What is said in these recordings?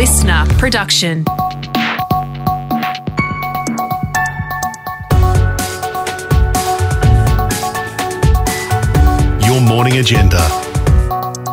listener production. Your morning agenda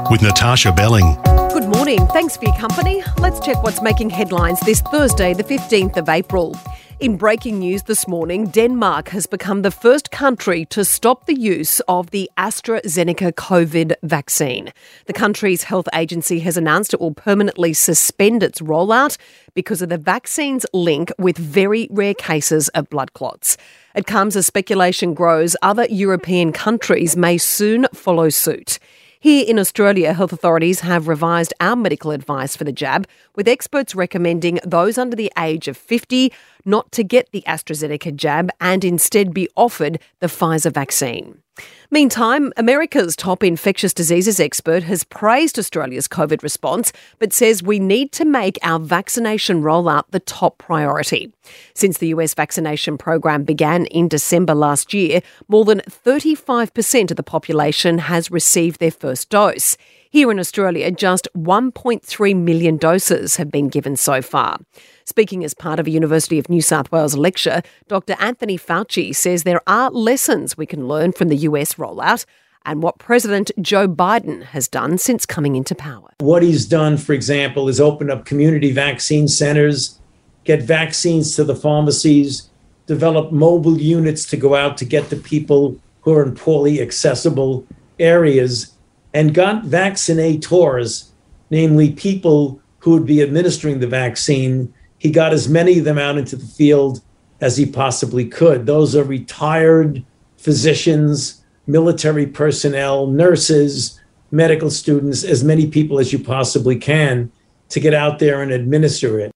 with Natasha Belling. Good morning. Thanks for your company. Let's check what's making headlines this Thursday, the 15th of April. In breaking news this morning, Denmark has become the first country to stop the use of the AstraZeneca COVID vaccine. The country's health agency has announced it will permanently suspend its rollout because of the vaccine's link with very rare cases of blood clots. It comes as speculation grows other European countries may soon follow suit. Here in Australia, health authorities have revised our medical advice for the jab, with experts recommending those under the age of 50 not to get the AstraZeneca jab and instead be offered the Pfizer vaccine. Meantime, America's top infectious diseases expert has praised Australia's COVID response, but says we need to make our vaccination rollout the top priority. Since the US vaccination program began in December last year, more than 35% of the population has received their first dose. Here in Australia, just 1.3 million doses have been given so far. Speaking as part of a University of New South Wales lecture, Dr. Anthony Fauci says there are lessons we can learn from the US rollout and what President Joe Biden has done since coming into power. What he's done, for example, is open up community vaccine centers, get vaccines to the pharmacies, develop mobile units to go out to get to people who are in poorly accessible areas, and got vaccinators, namely people who would be administering the vaccine. He got as many of them out into the field as he possibly could. Those are retired physicians, military personnel, nurses, medical students, as many people as you possibly can to get out there and administer it.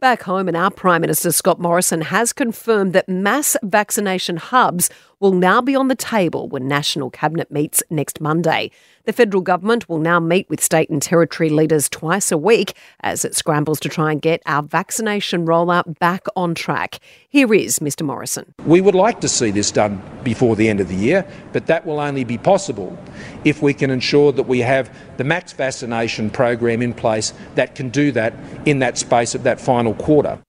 Back home, and our Prime Minister Scott Morrison has confirmed that mass vaccination hubs will now be on the table when National Cabinet meets next Monday. The federal government will now meet with state and territory leaders twice a week as it scrambles to try and get our vaccination rollout back on track. Here is Mr Morrison. We would like to see this done before the end of the year, but that will only be possible if we can ensure that we have the max vaccination program in place that can do that in that space of that final quarter.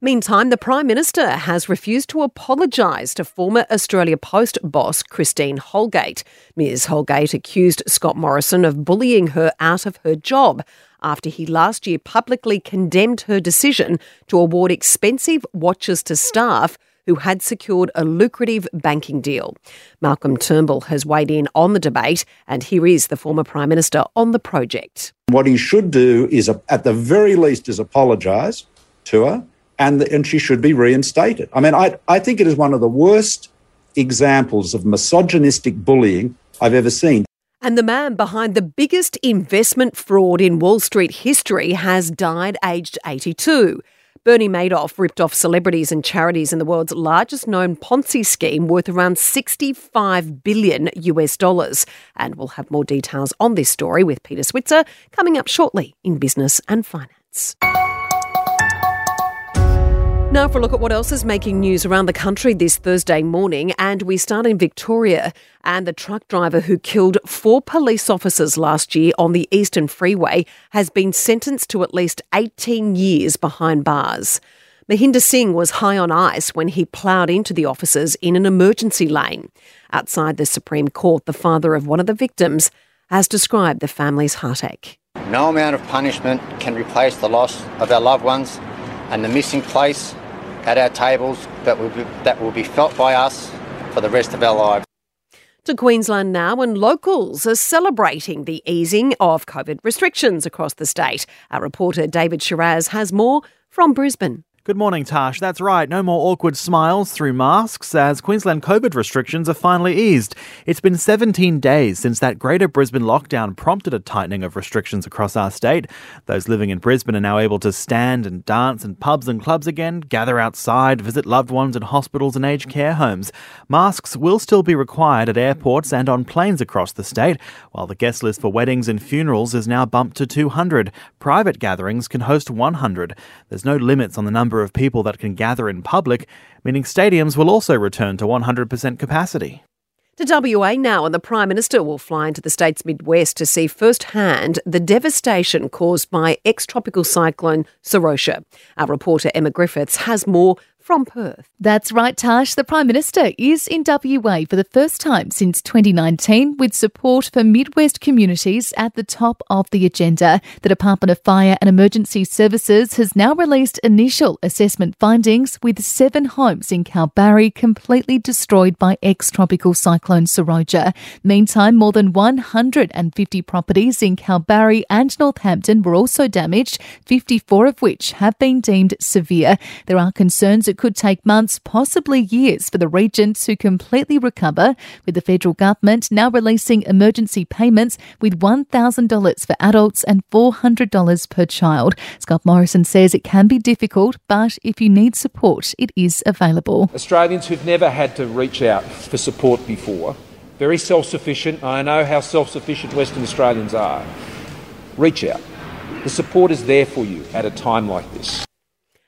Meantime, the Prime Minister has refused to apologise to former Australia Post boss Christine Holgate. Ms Holgate accused Scott Morrison of bullying her out of her job after he last year publicly condemned her decision to award expensive watches to staff who had secured a lucrative banking deal. Malcolm Turnbull has weighed in on the debate, and here is the former Prime Minister on the project. What he should do is, at the very least, is apologise to her and, the, and she should be reinstated. I mean, I, I think it is one of the worst examples of misogynistic bullying I've ever seen. And the man behind the biggest investment fraud in Wall Street history has died aged 82. Bernie Madoff ripped off celebrities and charities in the world's largest known Ponzi scheme worth around 65 billion US dollars. And we'll have more details on this story with Peter Switzer coming up shortly in Business and Finance. Now, for a look at what else is making news around the country this Thursday morning, and we start in Victoria. And the truck driver who killed four police officers last year on the Eastern Freeway has been sentenced to at least 18 years behind bars. Mahinder Singh was high on ice when he ploughed into the officers in an emergency lane. Outside the Supreme Court, the father of one of the victims has described the family's heartache. No amount of punishment can replace the loss of our loved ones and the missing place at our tables that will be, that will be felt by us for the rest of our lives. To Queensland now, and locals are celebrating the easing of COVID restrictions across the state. Our reporter David Shiraz has more from Brisbane. Good morning, Tash. That's right. No more awkward smiles through masks as Queensland COVID restrictions are finally eased. It's been 17 days since that Greater Brisbane lockdown prompted a tightening of restrictions across our state. Those living in Brisbane are now able to stand and dance in pubs and clubs again, gather outside, visit loved ones in hospitals and aged care homes. Masks will still be required at airports and on planes across the state, while the guest list for weddings and funerals is now bumped to 200. Private gatherings can host 100. There's no limits on the number number of people that can gather in public, meaning stadiums will also return to 100% capacity. To WA now, and the Prime Minister will fly into the state's Midwest to see firsthand the devastation caused by ex tropical cyclone Seroja. Our reporter Emma Griffiths has more from Perth. That's right, Tash. The Prime Minister is in WA for the first time since 2019 with support for Midwest communities at the top of the agenda. The Department of Fire and Emergency Services has now released initial assessment findings with seven homes in Kalbarri completely destroyed by ex tropical cyclone Seroja. Meantime, more than 150 properties in Kalbarri and Northampton were also damaged, 54 of which have been deemed severe. There are concerns it could take months, possibly years, for the region to completely recover, with the federal government now releasing emergency payments with $1,000 for adults and $400 per child. Scott Morrison says it can be difficult, but if you need support, it is available. Australians who've never had to reach out for support before, very self sufficient, I know how self sufficient Western Australians are, reach out. The support is there for you at a time like this.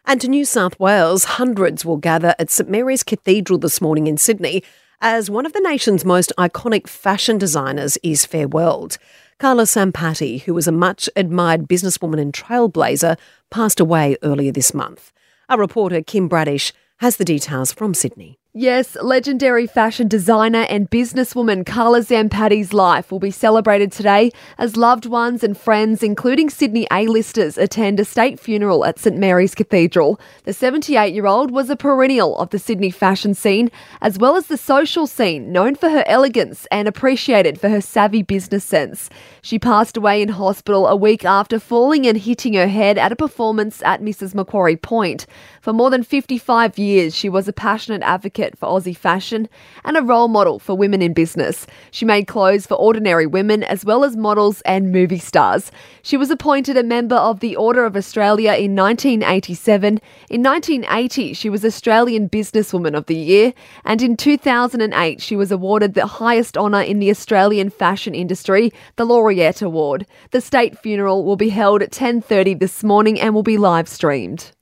And to New South Wales, hundreds will gather at St Mary's Cathedral this morning in Sydney as one of the nation's most iconic fashion designers is farewelled. Carla Zampatti, who was a much admired businesswoman and trailblazer, passed away earlier this month. Our reporter Kim Bradish has the details from Sydney. Yes, legendary fashion designer and businesswoman Carla Zampatti's life will be celebrated today as loved ones and friends, including Sydney A-listers, attend a state funeral at St Mary's Cathedral. The 78-year-old was a perennial of the Sydney fashion scene, as well as the social scene, known for her elegance and appreciated for her savvy business sense. She passed away in hospital a week after falling and hitting her head at a performance at Mrs Macquarie Point. For more than 55 years, she was a passionate advocate for Aussie fashion and a role model for women in business. She made clothes for ordinary women as well as models and movie stars. She was appointed a member of the Order of Australia in 1987. In 1980, she was Australian Businesswoman of the Year, and in 2008, she was awarded the highest honour in the Australian fashion industry, the Laureate Award. The state funeral will be held at 10:30 this morning and will be live streamed.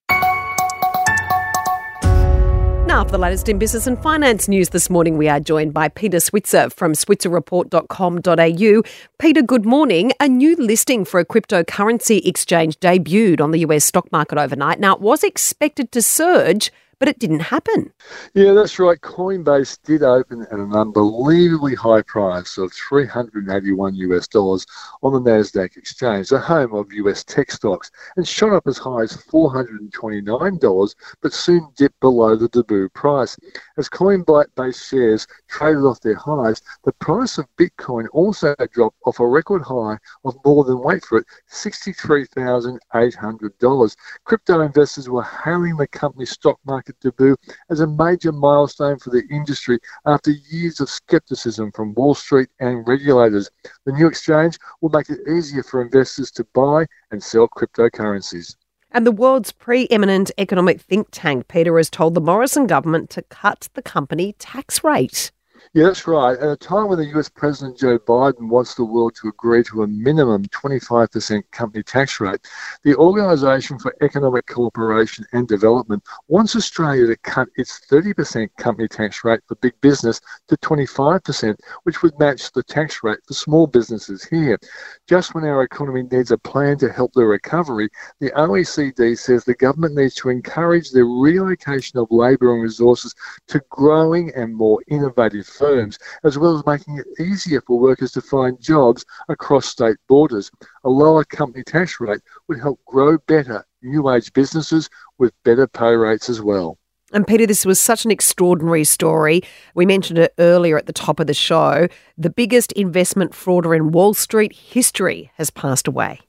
Now, for the latest in business and finance news this morning, we are joined by Peter Switzer from switzerreport.com.au. Peter, good morning. A new listing for a cryptocurrency exchange debuted on the US stock market overnight. Now, it was expected to surge but it didn't happen. Yeah, that's right. Coinbase did open at an unbelievably high price of 381 US dollars on the Nasdaq exchange, the home of US tech stocks, and shot up as high as 429 dollars, but soon dipped below the debut price. As Coinbase shares traded off their highs, the price of Bitcoin also dropped off a record high of more than wait for it, $63,800. Crypto investors were hailing the company's stock market market debut as a major milestone for the industry after years of skepticism from Wall Street and regulators. The new exchange will make it easier for investors to buy and sell cryptocurrencies. And the world's preeminent economic think tank, Peter, has told the Morrison government to cut the company tax rate. Yeah, that's right. At a time when the US President Joe Biden wants the world to agree to a minimum 25% company tax rate, the Organisation for Economic Cooperation and Development wants Australia to cut its 30% company tax rate for big business to 25%, which would match the tax rate for small businesses here. Just when our economy needs a plan to help the recovery, the OECD says the government needs to encourage the relocation of labour and resources to growing and more innovative firms, as well as making it easier for workers to find jobs across state borders. A lower company tax rate would help grow better new age businesses with better pay rates as well. And Peter, this was such an extraordinary story. We mentioned it earlier at the top of the show. The biggest investment frauder in Wall Street history has passed away.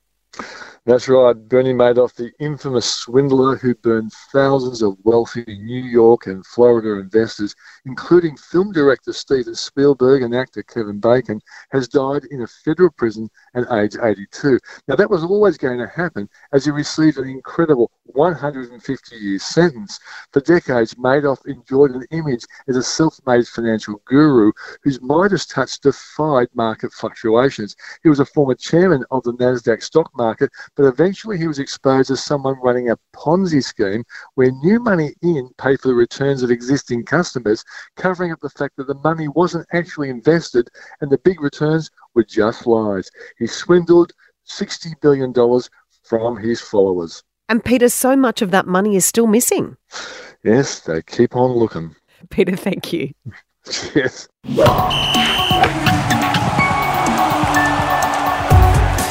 That's right. Bernie Madoff, the infamous swindler who burned thousands of wealthy New York and Florida investors, including film director Steven Spielberg and actor Kevin Bacon, has died in a federal prison at age 82. Now, that was always going to happen as he received an incredible 150 year sentence. For decades, Madoff enjoyed an image as a self made financial guru whose Midas touch defied market fluctuations. He was a former chairman of the NASDAQ stock market but eventually he was exposed as someone running a Ponzi scheme where new money in paid for the returns of existing customers, covering up the fact that the money wasn't actually invested and the big returns were just lies. He swindled $60 billion from his followers. And Peter, so much of that money is still missing. Yes, they keep on looking. Peter, thank you. yes.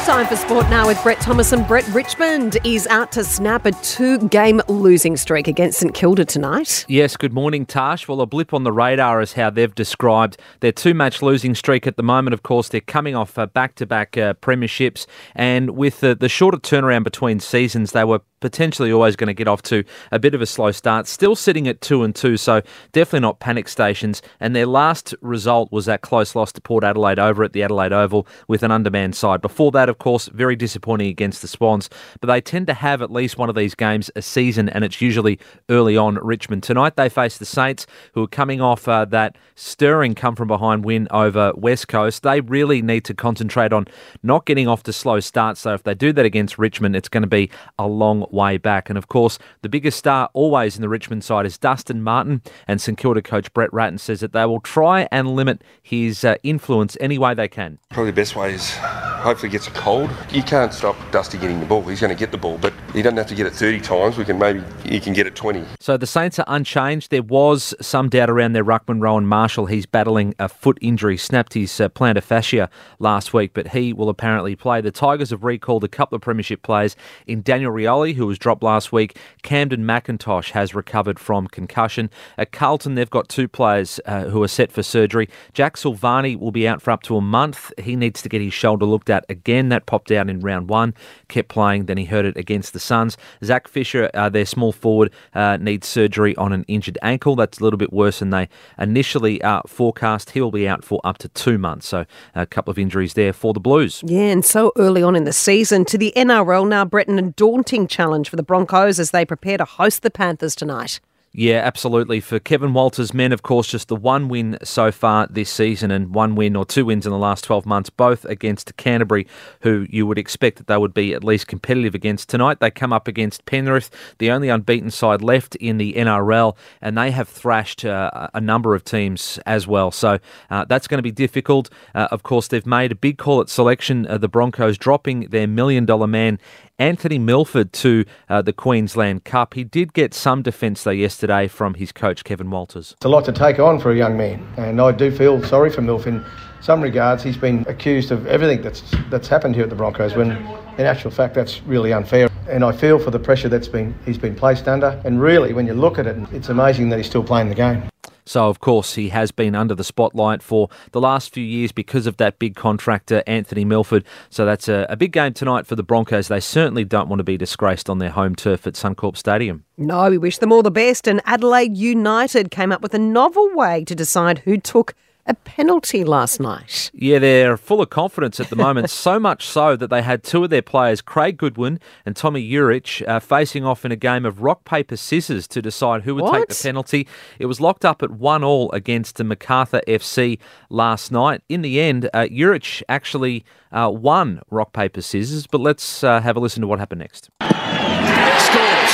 Time for sport now with Brett Thomas and Brett Richmond is out to snap a two game losing streak against St Kilda tonight. Yes, good morning, Tash. Well, a blip on the radar is how they've described their two match losing streak at the moment. Of course, they're coming off back to back premierships, and with the, the shorter turnaround between seasons, they were potentially always going to get off to a bit of a slow start. Still sitting at two and two, so definitely not panic stations. And their last result was that close loss to Port Adelaide over at the Adelaide Oval with an undermanned side. Before that, of course, very disappointing against the Swans. But they tend to have at least one of these games a season, and it's usually early on Richmond. Tonight they face the Saints, who are coming off uh, that stirring come from behind win over West Coast. They really need to concentrate on not getting off to slow starts. So if they do that against Richmond, it's going to be a long way back. And of course, the biggest star always in the Richmond side is Dustin Martin, and St Kilda coach Brett Ratten says that they will try and limit his uh, influence any way they can. Probably the best way is hopefully gets a cold. You can't stop Dusty getting the ball. He's going to get the ball, but he doesn't have to get it 30 times. We can maybe he can get it 20. So the Saints are unchanged. There was some doubt around their ruckman Rowan Marshall. He's battling a foot injury, snapped his uh, plantar fascia last week, but he will apparently play. The Tigers have recalled a couple of premiership players in Daniel Rioli, who was dropped last week. Kamdyn McIntosh has recovered from concussion. At Carlton, they've got two players uh, who are set for surgery. Jack Silvagni will be out for up to a month. He needs to get his shoulder looked at again. That popped out in round one, kept playing, then he hurt it against the Suns. Zach Fisher, uh, their small forward, uh, needs surgery on an injured ankle. That's a little bit worse than they initially uh, forecast. He will be out for up to two months. So a couple of injuries there for the Blues. Yeah, and so early on in the season to the NRL now, Breton, a daunting challenge for the Broncos as they prepare to host the Panthers tonight. Yeah, absolutely. For Kevin Walters' men, of course, just the one win so far this season and one win or two wins in the last 12 months, both against Canterbury, who you would expect that they would be at least competitive against. Tonight, they come up against Penrith, the only unbeaten side left in the NRL, and they have thrashed uh, a number of teams as well. So uh, that's going to be difficult. Uh, of course, they've made a big call at selection, the Broncos dropping their million dollar man Anthony Milford to uh, the Queensland Cup. He did get some defence though yesterday from his coach Kevin Walters. It's a lot to take on for a young man, and I do feel sorry for Milford. In some regards, he's been accused of everything that's that's happened here at the Broncos. When in actual fact, that's really unfair. And I feel for the pressure that's been he's been placed under. And really, when you look at it, it's amazing that he's still playing the game. So, of course, he has been under the spotlight for the last few years because of that big contractor, Anthony Milford. So, that's a, a, big game tonight for the Broncos. They certainly don't want to be disgraced on their home turf at Suncorp Stadium. No, we wish them all the best. And Adelaide United came up with a novel way to decide who took a penalty last night. Yeah, they're full of confidence at the moment, so much so that they had two of their players, Craig Goodwin and Tomi Juric, uh, facing off in a game of rock, paper, scissors to decide who would what? take the penalty. It was locked up at one all against the Macarthur FC last night. In the end, uh, Juric actually uh, won rock, paper, scissors, but let's uh, have a listen to what happened next. Scores.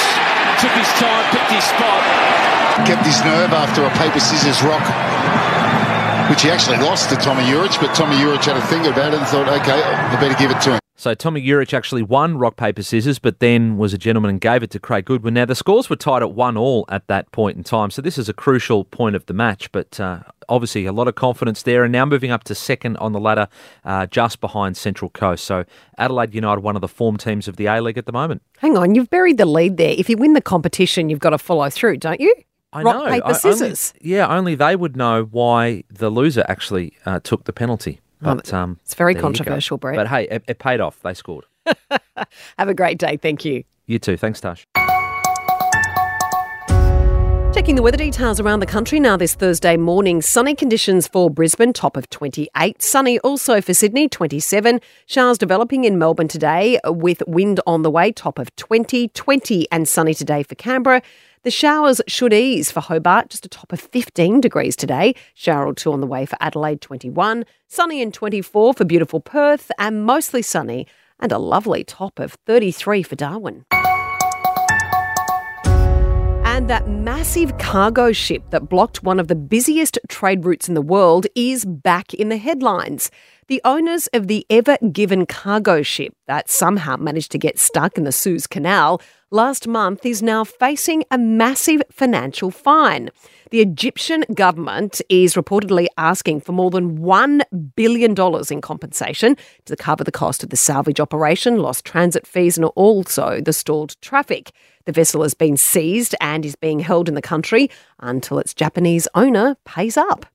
Took his time, picked his spot. Kept his nerve after a paper, scissors, rock which he actually lost to Tomi Juric, but Tomi Juric had a think about it and thought, okay, I better give it to him. So Tomi Juric actually won rock paper scissors, but then was a gentleman and gave it to Craig Goodwin. Now the scores were tied at one all at that point in time, so this is a crucial point of the match. But uh, obviously a lot of confidence there, and now moving up to second on the ladder, uh, just behind Central Coast. So Adelaide United, one of the form teams of the A League at the moment. Hang on, you've buried the lead there. If you win the competition, you've got to follow through, don't you? I Rock, know. paper, I- scissors. only, yeah, only they would know why the loser actually uh, took the penalty. But um, it's very there you go. controversial, Brett. But hey, it, it paid off. They scored. Have a great day. Thank you. You too. Thanks, Tash. Checking the weather details around the country now this Thursday morning. Sunny conditions for Brisbane, top of 28. Sunny also for Sydney, 27. Showers developing in Melbourne today with wind on the way, top of 20. 20 and sunny today for Canberra. The showers should ease for Hobart, just a top of 15 degrees today. Shower or two on the way for Adelaide, 21. Sunny and 24 for beautiful Perth, and mostly sunny and a lovely top of 33 for Darwin. And that massive cargo ship that blocked one of the busiest trade routes in the world is back in the headlines. The owners of the Ever Given cargo ship that somehow managed to get stuck in the Suez Canal last month is now facing a massive financial fine. The Egyptian government is reportedly asking for more than $1 billion in compensation to cover the cost of the salvage operation, lost transit fees, and also the stalled traffic. The vessel has been seized and is being held in the country until its Japanese owner pays up.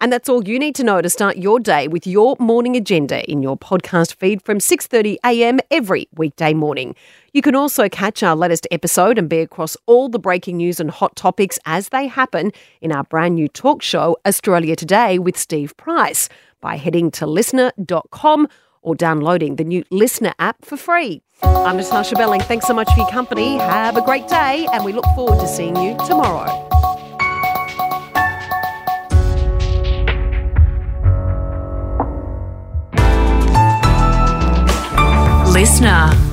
And that's all you need to know to start your day with your morning agenda in your podcast feed from 6:30 a.m. every weekday morning. You can also catch our latest episode and be across all the breaking news and hot topics as they happen in our brand new talk show Australia Today with Steve Price by heading to listener.com or downloading the new Listener app for free. I'm Natasha Belling. Thanks so much for your company. Have a great day and we look forward to seeing you tomorrow. Listener.